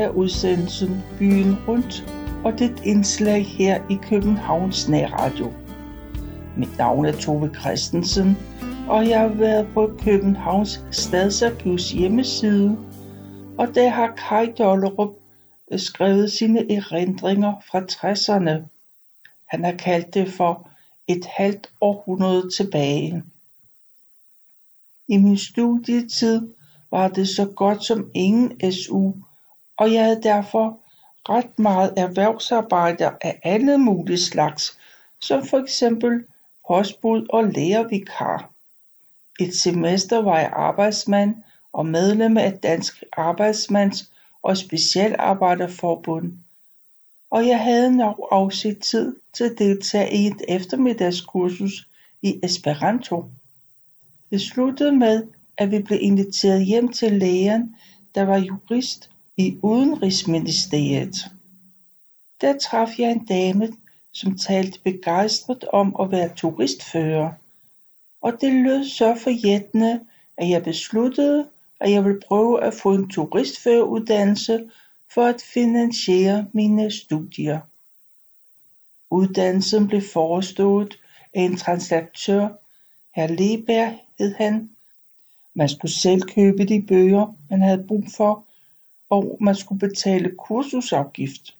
Det er udsendelsen Byen Rundt og det indslag her i Københavns Nærradio. Mit navn er Tove Christensen, og jeg har været på Københavns Stadsarkivs hjemmeside, og der har Kai Dollerup øh, skrevet sine erindringer fra 60'erne. Han har kaldt det for et halvt århundrede tilbage. I min studietid var det så godt som ingen SU, og jeg havde derfor ret meget erhvervsarbejde af alle mulige slags, som for eksempel postbud og lærervikar. Et semester var jeg arbejdsmand og medlem af Dansk Arbejdsmands- og Specialarbejderforbund, og jeg havde nok afsat tid til at deltage i et eftermiddagskursus i Esperanto. Det sluttede med, at vi blev inviteret hjem til lægen, der var jurist i Udenrigsministeriet. Der traf jeg en dame, som talte begejstret om at være turistfører, og det lød så forjættende, at jeg besluttede, at jeg ville prøve at få en turistføreruddannelse for at finansiere mine studier. Uddannelsen blev forestået af en translatør, Herr Leberg hed han. Man skulle selv købe de bøger, man havde brug for, og man skulle betale kursusafgift.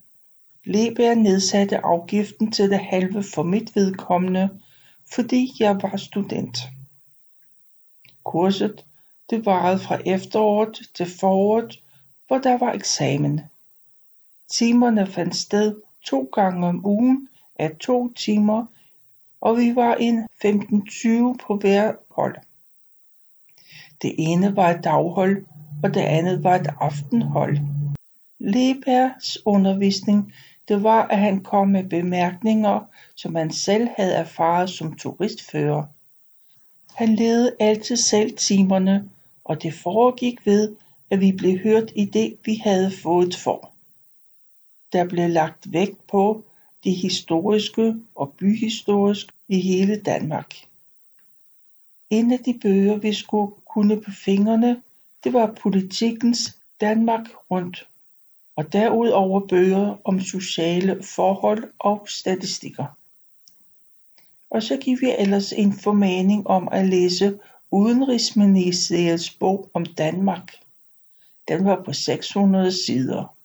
Leberg nedsatte afgiften til det halve for mit vedkommende, fordi jeg var student. Kurset det varede fra efteråret til foråret, hvor der var eksamen. Timerne fandt sted to gange om ugen af to timer, og vi var en 15-20 på hver hold. Det ene var et daghold, og det andet var et aftenhold. Lebergs undervisning det var at han kom med bemærkninger som han selv havde erfaret som turistfører. Han ledede altid selv timerne og det foregik ved at vi blev hørt i det vi havde fået for. Der blev lagt vægt på det historiske og byhistoriske i hele Danmark. En af de bøger vi skulle kunne på fingrene det var Politikens Danmark Rundt og derudover bøger om sociale forhold og statistikker. Og så gik vi ellers en formaning om at læse Udenrigsministeriets bog om Danmark. Den var på 600 sider.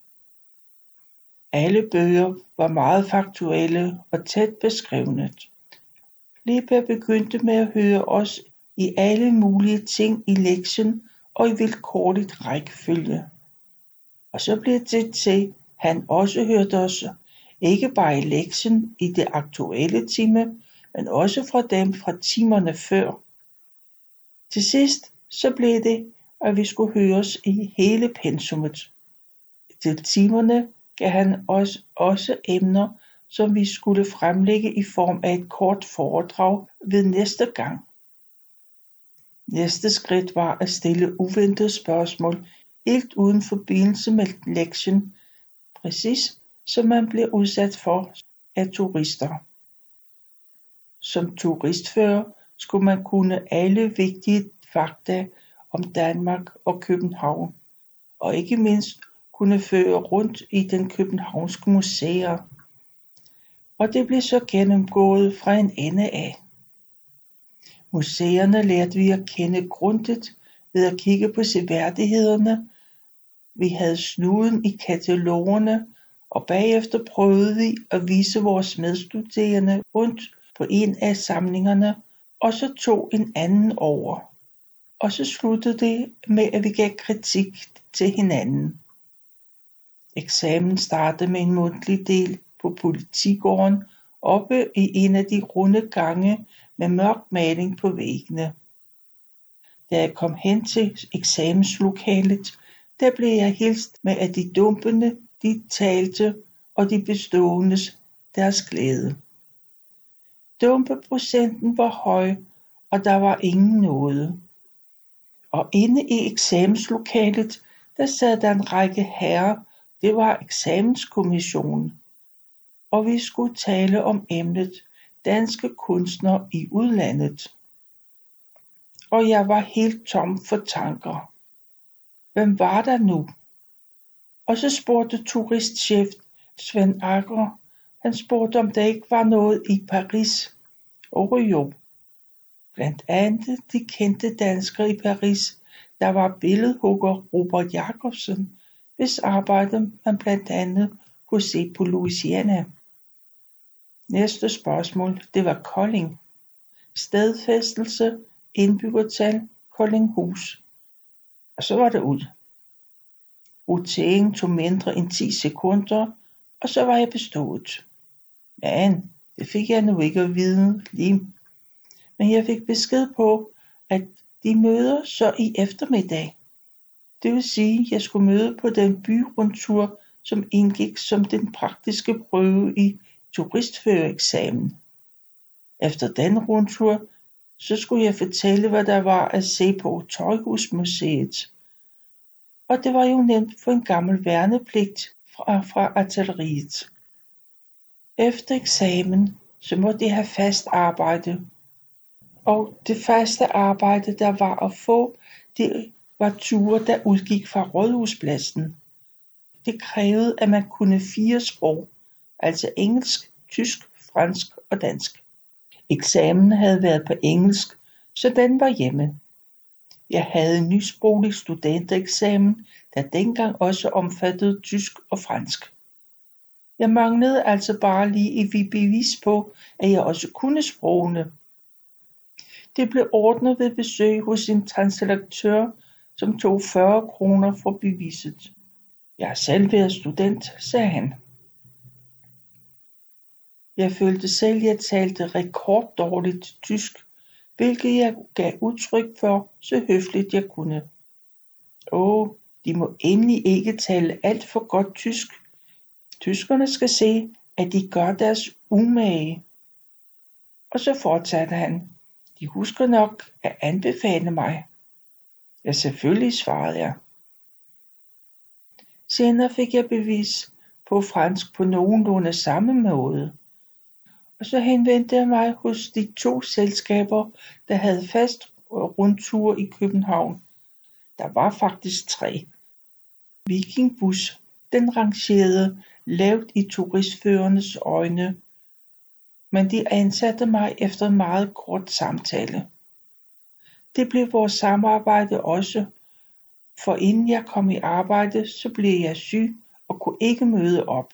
Alle bøger var meget faktuelle og tæt beskrevne. Leberg begyndte med at høre os i alle mulige ting i lektien og i vilkårligt rækkefølge. Og så blev det til han også hørte os, ikke bare i lektien i det aktuelle time, men også fra dem fra timerne før. Til sidst så blev det, at vi skulle høres i hele pensummet. Til timerne gav han os også emner, som vi skulle fremlægge i form af et kort foredrag ved næste gang. Næste skridt var at stille uventede spørgsmål helt uden forbindelse med lektien, præcis som man bliver udsat for af turister. Som turistfører skulle man kunne alle vigtige fakta om Danmark og København, og ikke mindst kunne føre rundt i den københavnske museer. Og det blev så gennemgået fra en ende af. Museerne lærte vi at kende grundigt ved at kigge på seværdighederne vi havde snuden i katalogerne og bagefter prøvede vi at vise vores medstuderende rundt på en af samlingerne og så tog en anden over. Og så sluttede det med at vi gav kritik til hinanden. Eksamen startede med en mundtlig del på politigården oppe i en af de runde gange med mørk maling på væggene. Da jeg kom hen til eksamenslokalet, der blev jeg hilst med at de dumpende de talte og de beståendes deres glæde. Dumpeprocenten var høj, og der var ingen nåde. Og inde i eksamenslokalet, der sad der en række herrer, det var eksamenskommissionen. Og vi skulle tale om emnet danske kunstnere i udlandet. Og jeg var helt tom for tanker. Hvem var der nu? Og så spurgte turistchef Svend Akker, han spurgte om der ikke var noget i Paris. Og jo, blandt andet de kendte danskere i Paris, der var billedhugger Robert Jacobsen, hvis arbejde man blandt andet kunne se på Louisiana. Næste spørgsmål, det var Kolding. Stedfæstelse, indbyggertal, Koldinghus. Og så var det ud. Roteringen tog mindre end 10 sekunder, og så var jeg bestået. Men det fik jeg nu ikke at vide lige. Men jeg fik besked på, at de møder så i eftermiddag. Det vil sige, at jeg skulle møde på den byrundtur, som indgik som den praktiske prøve i turistføreeksamen. Efter den rundtur, så skulle jeg fortælle, hvad der var at se på Tøjhusmuseet. Og det var jo nemt for en gammel værnepligt fra, fra artilleriet. Efter eksamen, så måtte jeg have fast arbejde. Og det faste arbejde, der var at få, det var ture, der udgik fra Rådhuspladsen. Det krævede, at man kunne fire sprog, altså engelsk, tysk, fransk og dansk. Eksamen havde været på engelsk, så den var hjemme. Jeg havde en nysproglig studentereksamen, der dengang også omfattede tysk og fransk. Jeg manglede altså bare lige et bevis på, at jeg også kunne sprogene. Det blev ordnet ved besøg hos en translaktør, som tog 40 kroner for beviset. Jeg har selv været student, sagde han. Jeg følte selv, jeg talte rekorddårligt tysk, hvilket jeg gav udtryk for, så høfligt jeg kunne. Åh, de må endelig ikke tale alt for godt tysk. Tyskerne skal se, at de gør deres umage. Og så fortsatte han. De husker nok at anbefale mig. Ja, selvfølgelig, svarede jeg. Senere fik jeg bevis på fransk på nogenlunde samme måde. Og så henvendte jeg mig hos de to selskaber, der havde fast rundtur i København. Der var faktisk tre. Vikingbus, den rangerede lavt i turistførernes øjne, men de ansatte mig efter en meget kort samtale. Det blev vores samarbejde også, for inden jeg kom i arbejde, så blev jeg syg og kunne ikke møde op.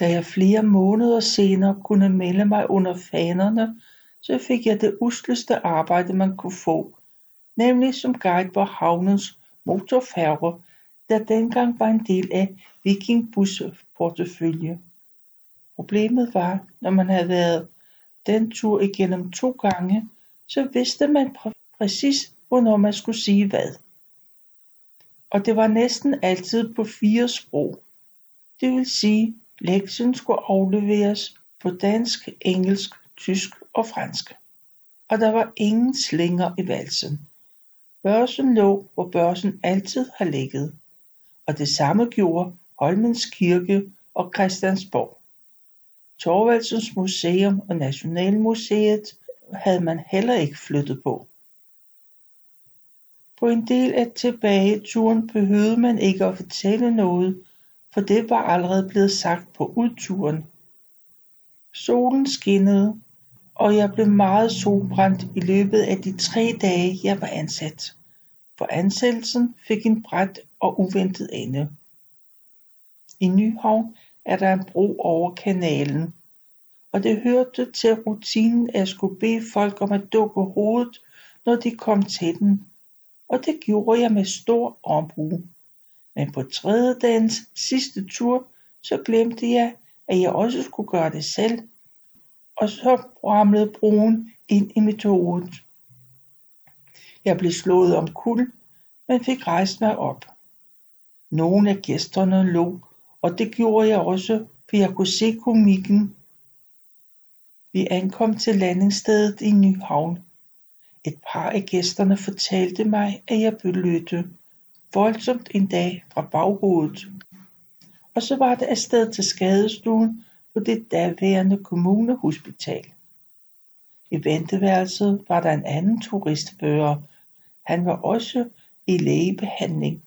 Da jeg flere måneder senere kunne melde mig under fanerne, så fik jeg det usleste arbejde man kunne få, nemlig som guide på havnens motorfærge der dengang var en del af Vikingbus portefølje. Problemet var, når man havde været den tur igennem to gange, så vidste man præ- præcis, hvornår man skulle sige hvad. Og det var næsten altid på fire sprog. Det vil sige, lektien skulle afleveres på dansk, engelsk, tysk og fransk. Og der var ingen slinger i valsen. Børsen lå, hvor børsen altid har ligget. Og det samme gjorde Holmens Kirke og Christiansborg. Torvaldsens Museum og Nationalmuseet havde man heller ikke flyttet på. På en del af tilbageturen behøvede man ikke at fortælle noget, for det var allerede blevet sagt på udturen. Solen skinnede, og jeg blev meget solbrændt i løbet af de tre dage, jeg var ansat. For ansættelsen fik en bræt og uventet ende. I Nyhavn er der en bro over kanalen, og det hørte til rutinen at jeg skulle bede folk om at dukke hovedet, når de kom til den, og det gjorde jeg med stor ombrug. Men på tredje dagens sidste tur, så glemte jeg, at jeg også skulle gøre det selv, og så ramlede broen ind i mit hoved. Jeg blev slået om kul, men fik rejst mig op. Nogle af gæsterne lå, og det gjorde jeg også, for jeg kunne se komikken. Vi ankom til landingsstedet i Nyhavn. Et par af gæsterne fortalte mig, at jeg blødte voldsomt en dag fra baghovedet. Og så var det afsted til skadestuen på det daværende kommunehospital. I venteværelset var der en anden turistfører. Han var også i lægebehandling.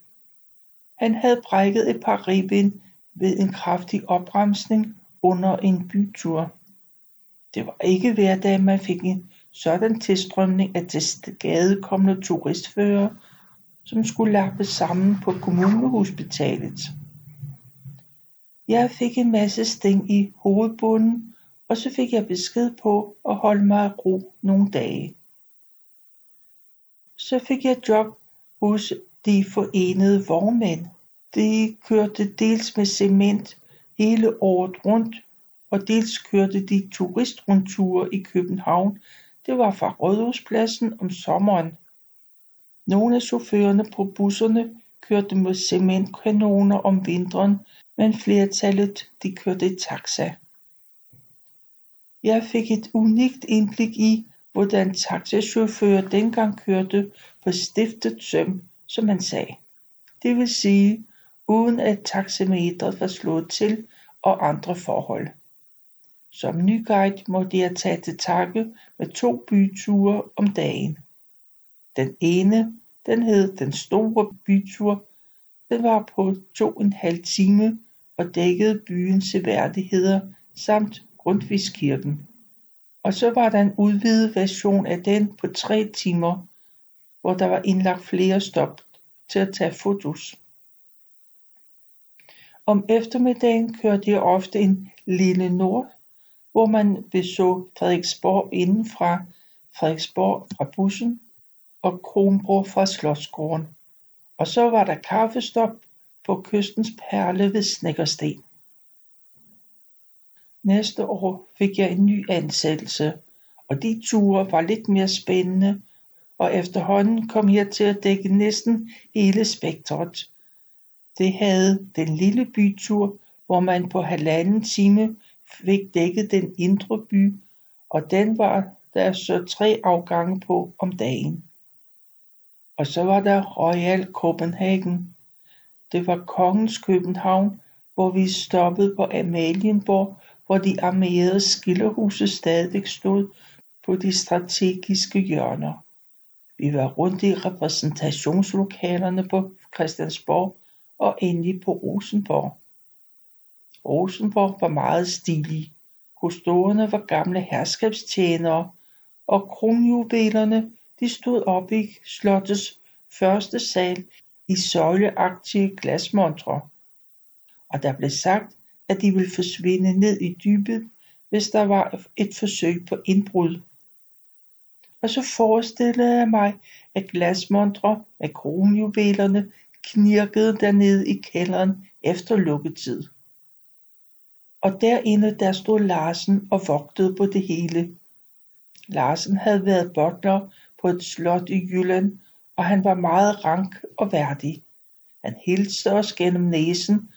Han havde brækket et par ribben ved en kraftig opbremsning under en bytur. Det var ikke hver dag man fik en sådan tilstrømning af tilskadekomne turistfører som skulle lappes sammen på kommunehospitalet. Jeg fik en masse sting i hovedbunden og så fik jeg besked på at holde mig i ro nogle dage. Så fik jeg job hos De Forenede Vognmænd. De kørte dels med cement hele året rundt, og dels kørte de turistrundture i København. Det var fra Rådhuspladsen om sommeren. Nogle af chaufførerne på busserne kørte med cementkanoner om vinteren, men flertallet de kørte i taxa. Jeg fik et unikt indblik i, hvordan taxachauffører dengang kørte på stiftet søm, som man sagde. Det vil sige, uden at taxameteret var slået til og andre forhold. Som ny guide måtte jeg tage til takke med to byture om dagen. Den ene, den hed Den Store Bytur, den var på to en halv time og dækkede byens seværdigheder samt Grundtvigskirken. Og så var der en udvidet version af den på tre timer, hvor der var indlagt flere stop til at tage fotos. Om eftermiddagen kørte jeg ofte en lille nord, hvor man beså Frederiksborg indenfra, Frederiksborg fra bussen og Kronborg fra Slotsgården. Og så var der kaffestop på kystens perle ved Snækkersten. Næste år fik jeg en ny ansættelse, og de ture var lidt mere spændende, og efterhånden kom jeg til at dække næsten hele spektret. Det havde den lille bytur, hvor man på halvanden time fik dækket den indre by, og den var der så tre afgange på om dagen. Og så var der Royal Copenhagen. Det var kongens København, hvor vi stoppede på Amalienborg, hvor de armerede skillerhuse stadig stod på de strategiske hjørner. Vi var rundt i repræsentationslokalerne på Christiansborg og endelig på Rosenborg. Rosenborg var meget stilig. Husdorerne var gamle herskabstjenere, og kronjuvelerne de stod oppe i slottets første sal i søjleagtige glasmontre, og der blev sagt, at de ville forsvinde ned i dybet, hvis der var et forsøg på indbrud. Og så forestillede jeg mig, at glasmontre med kronjuvelerne knirkede dernede i kælderen efter lukketid. Og derinde der stod Larsen og vogtede på det hele. Larsen havde været butler på et slot i Jylland, og han var meget rank og værdig. Han hilste os gennem næsen,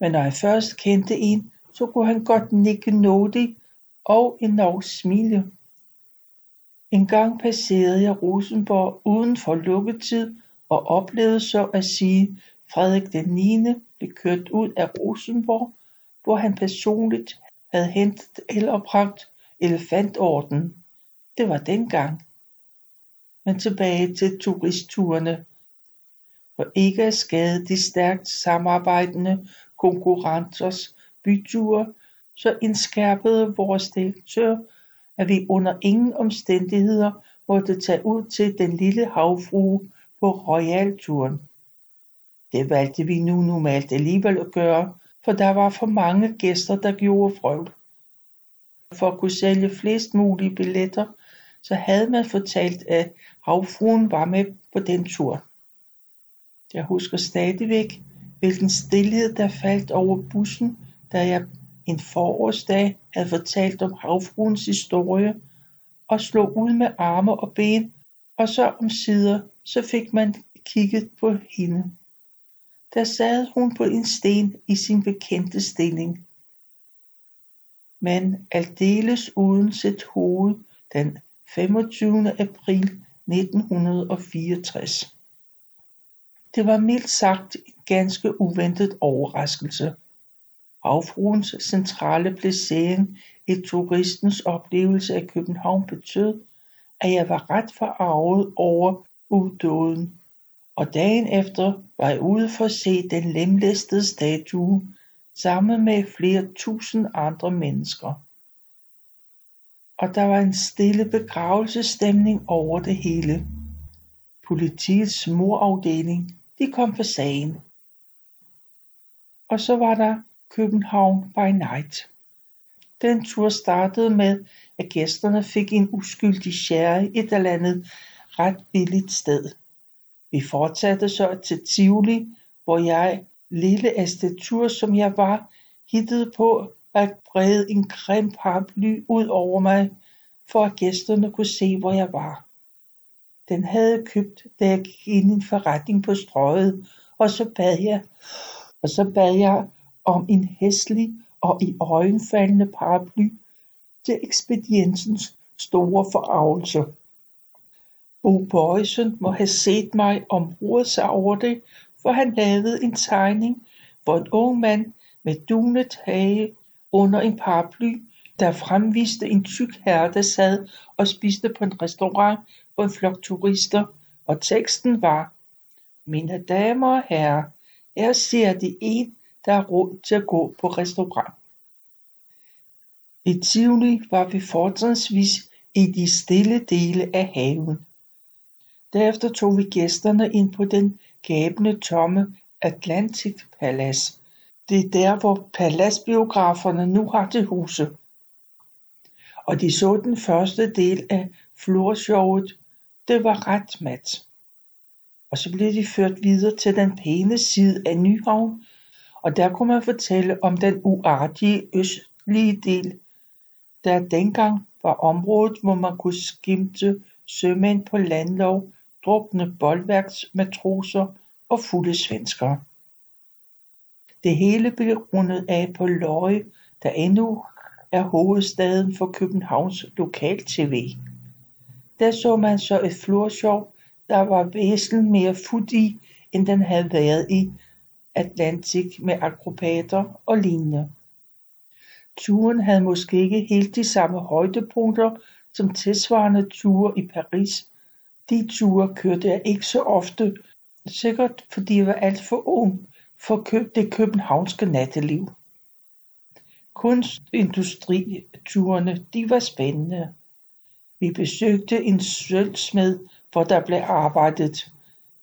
men når jeg først kendte en, så kunne han godt nikke nådig og endnu smile. En gang passerede jeg Rosenborg uden for lukketid og oplevede så at sige Frederik den 9. blev kørt ud af Rosenborg, hvor han personligt havde hentet eller bragt elefantorden. Det var dengang. Men tilbage til turistturene. For ikke at skade de stærkt samarbejdende konkurrenters byture, så indskærpede vores direktør, at vi under ingen omstændigheder måtte tage ud til den lille havfrue på royalturen. Det valgte vi nu normalt alligevel at gøre, for der var for mange gæster, der gjorde frøvl. For at kunne sælge flest mulige billetter, så havde man fortalt, at havfruen var med på den tur. Jeg husker stadigvæk, hvilken stillhed der faldt over bussen, da jeg en forårsdag havde fortalt om havfruens historie og slog ud med arme og ben, og så om sider, så fik man kigget på hende. Der sad hun på en sten i sin bekendte stilling. Men aldeles uden sit hoved den 25. april 1964. Det var mildt sagt en ganske uventet overraskelse. Havfruens centrale placering i turistens oplevelse af København betød, at jeg var ret forarvet over udåden og dagen efter var jeg ude for at se den lemlæstede statue sammen med flere tusind andre mennesker. Og der var en stille begravelsesstemning over det hele. Politiets morafdeling, de kom for sagen. Og så var der København by Night. Den tur startede med, at gæsterne fik en uskyldig sherry et eller andet ret billigt sted. Vi fortsatte så til Tivoli, hvor jeg, lille astetur som jeg var, hittede på at brede en grim paraply ud over mig, for at gæsterne kunne se, hvor jeg var. Den havde jeg købt, da jeg gik ind i en forretning på Strøget, og så bad jeg, og så bad jeg om en hæslig og i øjenfaldende paraply til ekspediensens store forarvelse. Bo Bøjsen må have set mig om sig over det, for han lavede en tegning, hvor en ung mand med dunet hage under en paraply, der fremviste en tyk herre, der sad og spiste på en restaurant for en flok turister, og teksten var, Mine damer og herrer, her ser de en, der har råd til at gå på restaurant. I Tivoli var vi fortrinsvis i de stille dele af haven. Derefter tog vi gæsterne ind på den gabende tomme Atlantic Palace. Det er der, hvor paladsbiograferne nu har til huse. Og de så den første del af florshowet. Det var ret mat. Og så blev de ført videre til den pæne side af Nyhavn, og der kunne man fortælle om den uartige østlige del, der dengang var området, hvor man kunne skimte sømænd på landlov, drukne boldværksmatroser og fulde svenskere. Det hele blev rundet af på Løje, der endnu er hovedstaden for Københavns lokal-tv. Der så man så et florshow, der var væsentligt mere fut end den havde været i Atlantic med akrobater og lignende. Turen havde måske ikke helt de samme højdepunkter som tilsvarende ture i Paris. De ture kørte jeg ikke så ofte, sikkert fordi jeg var alt for ung for det københavnske natteliv. Kunstindustriturene, de var spændende. Vi besøgte en sølvsmed, hvor der blev arbejdet.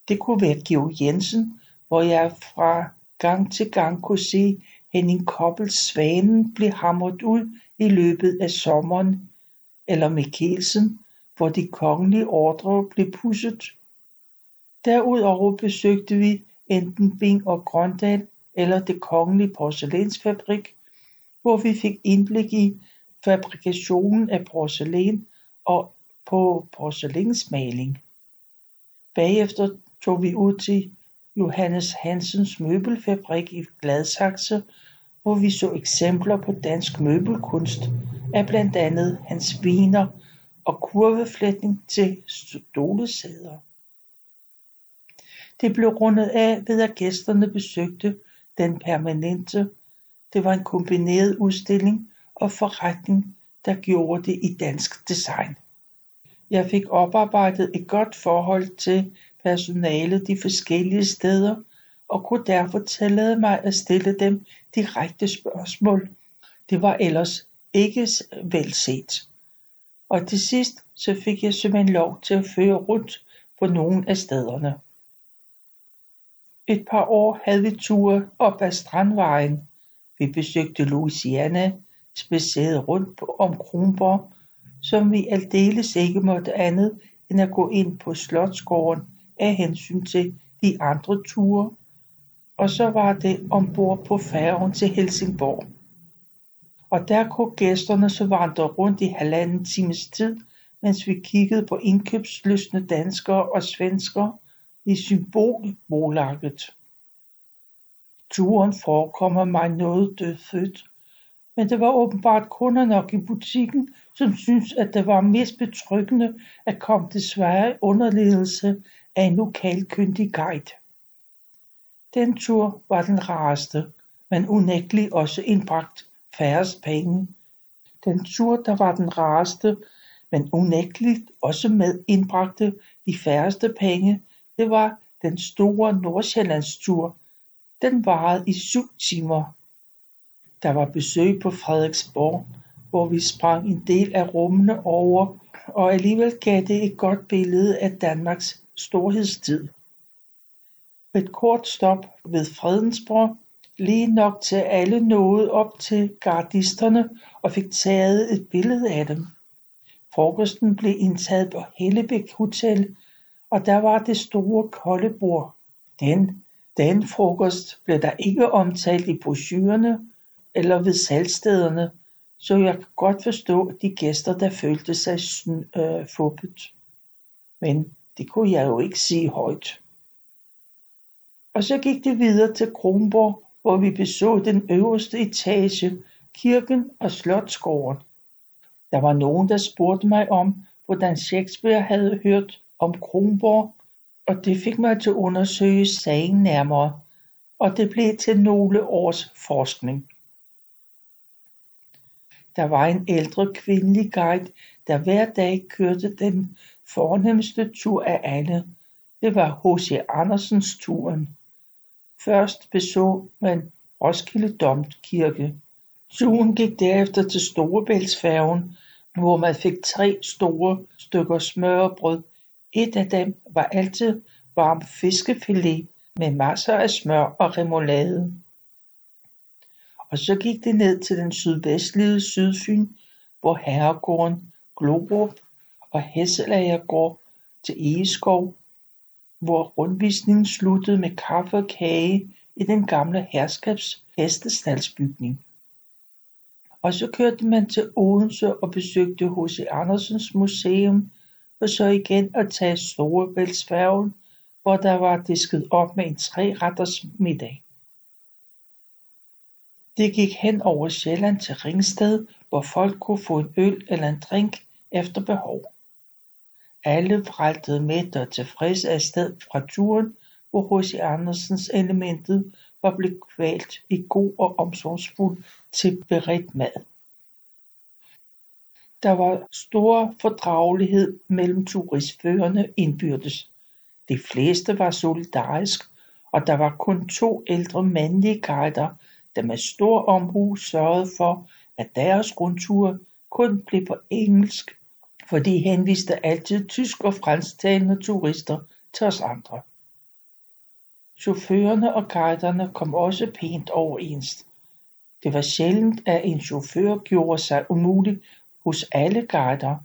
Det kunne være Georg Jensen, hvor jeg fra gang til gang kunne se Henning Koppels Svanen blive hamret ud i løbet af sommeren, eller Mikkelsen, hvor de kongelige ordre blev pudset. Derudover besøgte vi enten Bing og Grøndal eller det kongelige porcelænsfabrik, hvor vi fik indblik i fabrikationen af porcelæn og på porcelænsmaling. Bagefter tog vi ud til Johannes Hansens møbelfabrik i Gladsaxe, hvor vi så eksempler på dansk møbelkunst af blandt andet hans viner og kurveflætning til stolesæder. Det blev rundet af ved at gæsterne besøgte den permanente. Det var en kombineret udstilling og forretning, der gjorde det i dansk design. Jeg fik oparbejdet et godt forhold til personalet de forskellige steder og kunne derfor tillade mig at stille dem direkte spørgsmål. Det var ellers ikke velset. Og til sidst så fik jeg simpelthen lov til at føre rundt på nogle af stederne. Et par år havde vi ture op ad Strandvejen. Vi besøgte Louisiana, spacerede rundt på om Kronborg, som vi aldeles ikke måtte andet end at gå ind på Slotsgården af hensyn til de andre ture, og så var det ombord på færgen til Helsingborg. Og der kunne gæsterne så vandre rundt i halvanden times tid, mens vi kiggede på indkøbsløsne danskere og svenskere i symbolbolaget. Turen forekommer mig noget dødfødt, men det var åbenbart kunder nok i butikken, som syntes, at det var mest betryggende at komme til Sverige under ledelse af en lokalkyndig guide. Den tur var den rareste, men unægtelig også indbragt færrest penge. Den tur, der var den rareste, men unægteligt også med indbragte de færreste penge, det var Den store Nordsjællandstur, den varede i syv timer. Der var besøg på Frederiksborg, hvor vi sprang en del af rummene over, og alligevel gav det et godt billede af Danmarks storhedstid. Et kort stop ved Fredensborg, lige nok til alle nåede op til gardisterne og fik taget et billede af dem. Frokosten blev indtaget på Hellebæk Hotel, og der var det store koldebord. Den, den frokost blev der ikke omtalt i brochurerne eller ved salgstederne, så jeg kan godt forstå de gæster, der følte sig øh, fuppet. Men det kunne jeg jo ikke sige højt. Og så gik det videre til Kronborg, hvor vi beså den øverste etage, kirken og slotsgården. Der var nogen, der spurgte mig om, hvordan Shakespeare havde hørt om Kronborg, og det fik mig til at undersøge sagen nærmere, og det blev til nogle års forskning. Der var en ældre kvindelig guide, der hver dag kørte den fornemmeste tur af alle. Det var H.C. Andersens turen. Først beså man Roskilde Domkirke. Turen gik derefter til Storebæltsfærgen, hvor man fik tre store stykker smørbrød. Et af dem var altid varm fiskefilet med masser af smør og remoulade. Og så gik det ned til den sydvestlige Sydfyn, hvor herregården Glorup og Hesselagergård til Egeskov, hvor rundvisningen sluttede med kaffe og kage i den gamle herskabs hestestalsbygning. Og så kørte man til Odense og besøgte H.C. Andersens museum, for så igen at tage Storebæltsfærgen, hvor der var disket op med en treretters middag. Det gik hen over Sjælland til Ringsted, hvor folk kunne få en øl eller en drink efter behov. Alle vraltede med og tilfredse afsted fra turen, hvor H.C. Andersens elementet var blevet kvalt i god og omsorgsfuld tilberedt mad. Der var stor fordragelighed mellem turistførerne indbyrdes. De fleste var solidarisk, og der var kun to ældre mandlige guider, der med stor omhu sørgede for, at deres rundture kun blev på engelsk, for de henviste altid tysk og fransktalende turister til os andre. Chaufførerne og guiderne kom også pænt overens. Det var sjældent, at en chauffør gjorde sig umulig hos alle guider,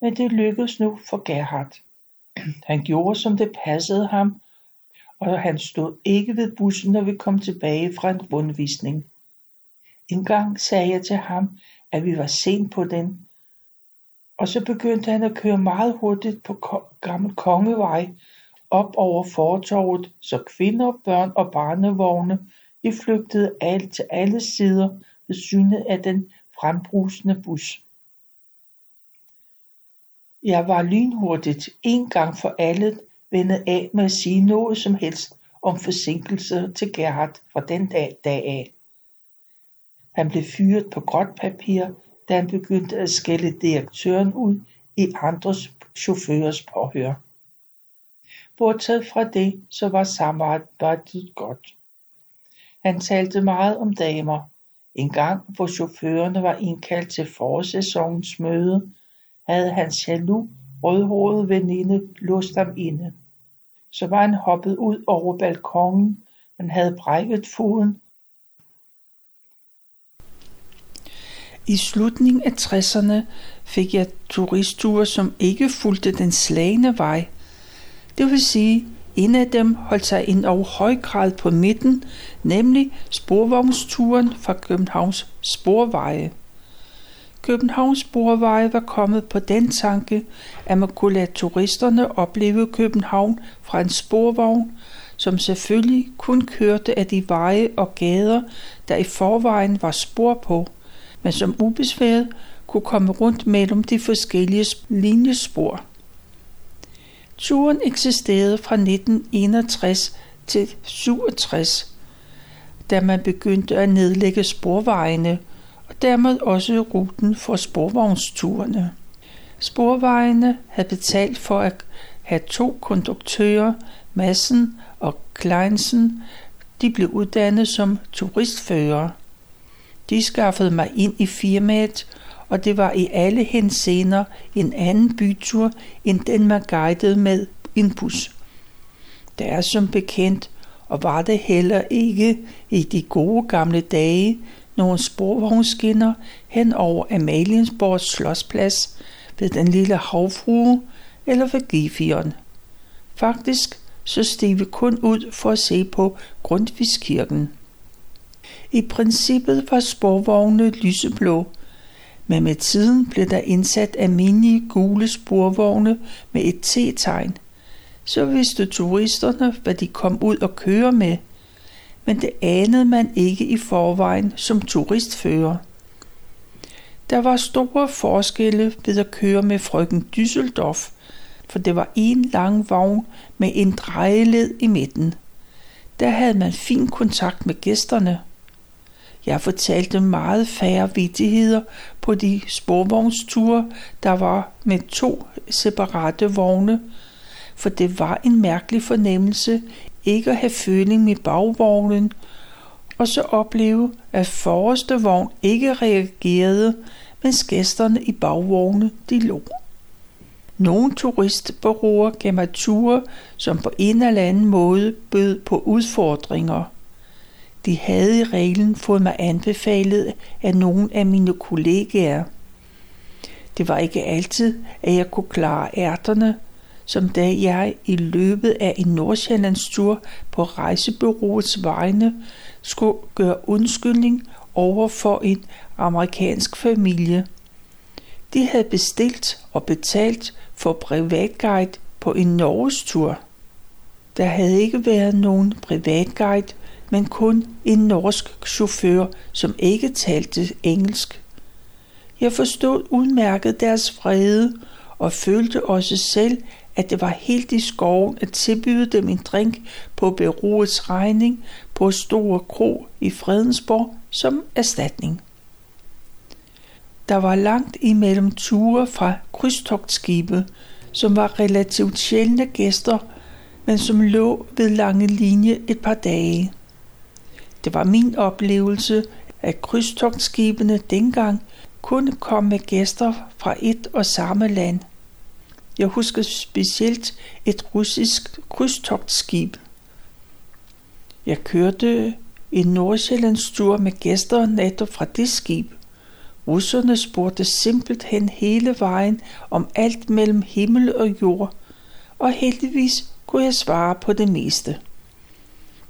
men det lykkedes nu for Gerhard. Han gjorde, som det passede ham, og han stod ikke ved bussen, når vi kom tilbage fra en rundvisning. En gang sagde jeg til ham, at vi var sent på den, og så begyndte han at køre meget hurtigt på Gammel Kongevej op over fortorvet, så kvinder, børn og barnevogne de flygtede alt til alle sider ved synet af den frembrusende bus. Jeg var lynhurtigt en gang for alle vendet af med at sige noget som helst om forsinkelser til Gerhard fra den dag, dag af. Han blev fyret på gråt papir, da han begyndte at skælde direktøren ud i andres chaufførers påhør. Bortset fra det, så var samarbejdet godt. Han talte meget om damer. En gang, hvor chaufførerne var indkaldt til forsæsonens møde, havde hans jaloux rødhårede veninde låst ham inde. Så var han hoppet ud over balkongen, men havde brækket foden. I slutningen af 60'erne fik jeg turistture, som ikke fulgte den slagende vej. Det vil sige, en af dem holdt sig ind over høj grad på midten, nemlig sporvognsturen fra Københavns Sporveje. Københavns Sporveje var kommet på den tanke, at man kunne lade turisterne opleve København fra en sporvogn, som selvfølgelig kun kørte af de veje og gader, der i forvejen var spor på, men som ubesværet kunne komme rundt mellem de forskellige linjespor. Turen eksisterede fra 1961 til 67, da man begyndte at nedlægge sporvejene – og dermed også ruten for sporvognsturene. Sporvejene havde betalt for at have to konduktører Madsen og Kleinsen, de blev uddannet som turistfører. De skaffede mig ind i firmaet, og det var i alle henseender en anden bytur, end den man guidede med en bus. Det er som bekendt, og var det heller ikke i de gode gamle dage, nogle sporvognskinner hen over Amaliensborgs slåsplads ved den lille havfrue eller ved Gifion. Faktisk så steg vi kun ud for at se på Grundtvigskirken. I princippet var sporvogne lyseblå, men med tiden blev der indsat almindelige gule sporvogne med et T-tegn. Så vidste turisterne, hvad de kom ud og køre med, men det anede man ikke i forvejen som turistfører. Der var store forskelle ved at køre med frøken Düsseldorf, for det var en lang vogn med en drejeled i midten. Der havde man fin kontakt med gæsterne. Jeg fortalte meget færre vittigheder på de sporvognsture, der var med to separate vogne, for det var en mærkelig fornemmelse ikke at have føling med bagvognen, og så opleve, at forreste vogn ikke reagerede, mens gæsterne i bagvogne de lå. Nogle turistbureauer gav mig ture, som på en eller anden måde bød på udfordringer. De havde i reglen fået mig anbefalet af nogle af mine kollegaer. Det var ikke altid, at jeg kunne klare ærterne, som da jeg i løbet af en Nordsjællandstur på rejsebyråets vegne skulle gøre undskyldning over for en amerikansk familie. De havde bestilt og betalt for privatguide på en Norges tur. Der havde ikke været nogen privatguide, men kun en norsk chauffør, som ikke talte engelsk. Jeg forstod udmærket deres vrede og følte også selv, at det var helt i skoven at tilbyde dem en drink på beroets regning på Store Kro i Fredensborg som erstatning. Der var langt imellem ture fra krydstogtskibe, som var relativt sjældne gæster, men som lå ved lange linje et par dage. Det var min oplevelse, at krydstogtskibene dengang kunne komme med gæster fra et og samme land. Jeg husker specielt et russisk krydstogtskib. Jeg kørte en Nordsjællandstur med gæster netop fra det skib. Russerne spurgte simpelthen hele vejen om alt mellem himmel og jord, og heldigvis kunne jeg svare på det meste.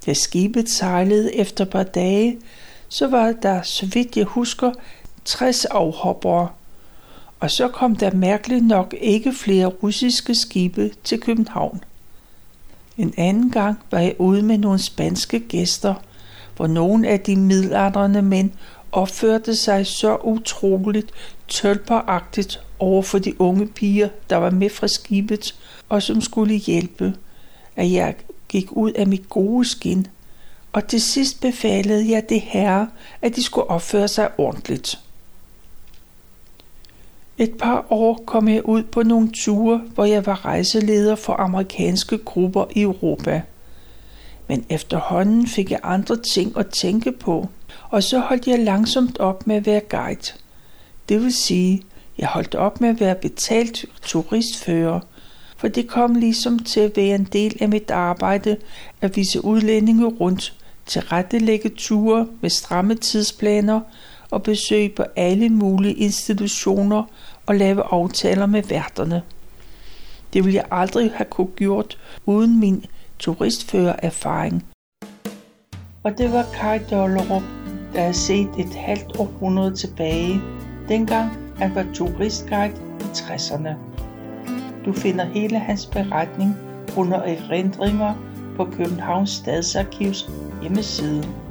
Da skibet sejlede efter et par dage, så var der, så vidt jeg husker, 60 afhoppere, og så kom der mærkeligt nok ikke flere russiske skibe til København. En anden gang var jeg ude med nogle spanske gæster, hvor nogle af de midaldrende mænd opførte sig så utroligt tølperagtigt over for de unge piger, der var med fra skibet og som skulle hjælpe, at jeg gik ud af mit gode skin, og til sidst befalede jeg det herre, at de skulle opføre sig ordentligt. Et par år kom jeg ud på nogle ture, hvor jeg var rejseleder for amerikanske grupper i Europa. Men efterhånden fik jeg andre ting at tænke på, og så holdt jeg langsomt op med at være guide. Det vil sige, jeg holdt op med at være betalt turistfører, for det kom ligesom til at være en del af mit arbejde at vise udlændinge rundt, tilrettelægge ture med stramme tidsplaner og besøg på alle mulige institutioner og lave aftaler med værterne. Det ville jeg aldrig have kunne gjort uden min turistførererfaring. Og det var Kai Dollerup, der er set et halvt århundrede tilbage, dengang han var turistguide i 60'erne. Du finder hele hans beretning under erindringer på Københavns Stadsarkivs hjemmeside.